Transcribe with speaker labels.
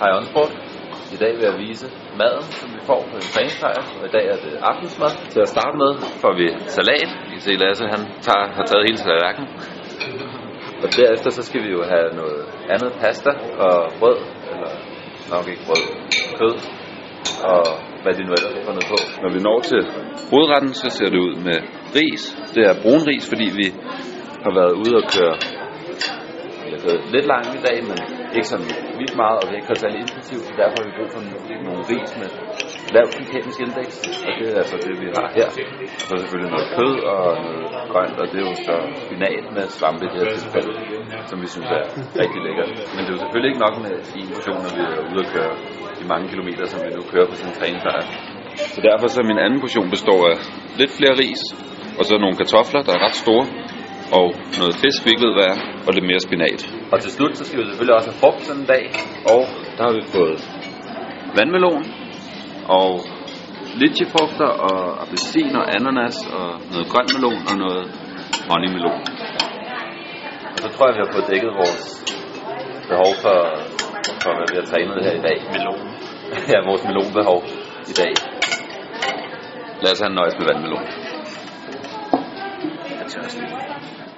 Speaker 1: Hej Onsport. I dag vil jeg vise maden, som vi får på en træningslejr, og i dag er det aftensmad. Til at starte med får vi salat. I kan se Lasse, han tager, har taget hele tallerkenen. Og derefter så skal vi jo have noget andet pasta og brød, eller nok ikke brød, kød, og hvad de nu ellers har fundet på. Når vi når til hovedretten, så ser det ud med ris. Det er brun ris, fordi vi har været ude og køre altså, lidt langt i dag, men ikke sådan vildt meget, og det er ikke særlig intensivt, så derfor har vi brug for nogle ris med lavt glykemisk indeks, og det er altså det, vi har her. Og så selvfølgelig noget kød og noget grønt, og det er jo så spinat med svampe i det her tilfælde, som vi synes er rigtig lækkert. Men det er jo selvfølgelig ikke nok med en portion, når vi er ude at køre de mange kilometer, som vi nu kører på sådan en træningslejr. Så derfor så min anden portion består af lidt flere ris, og så nogle kartofler, der er ret store, og noget fisk, vi ikke ved hvad er, og lidt mere spinat. Og til slut, så skal vi selvfølgelig også have frugt sådan en dag, og der har vi fået vandmelon, og litchifrugter, og appelsin og ananas, og noget grønt melon, og noget honeymelon. Og så tror jeg, vi har fået dækket vores behov for, for hvad vi har trænet her i dag. Melon. ja, vores melonbehov i dag. Lad os have en nøjes med vandmelon. fantastic.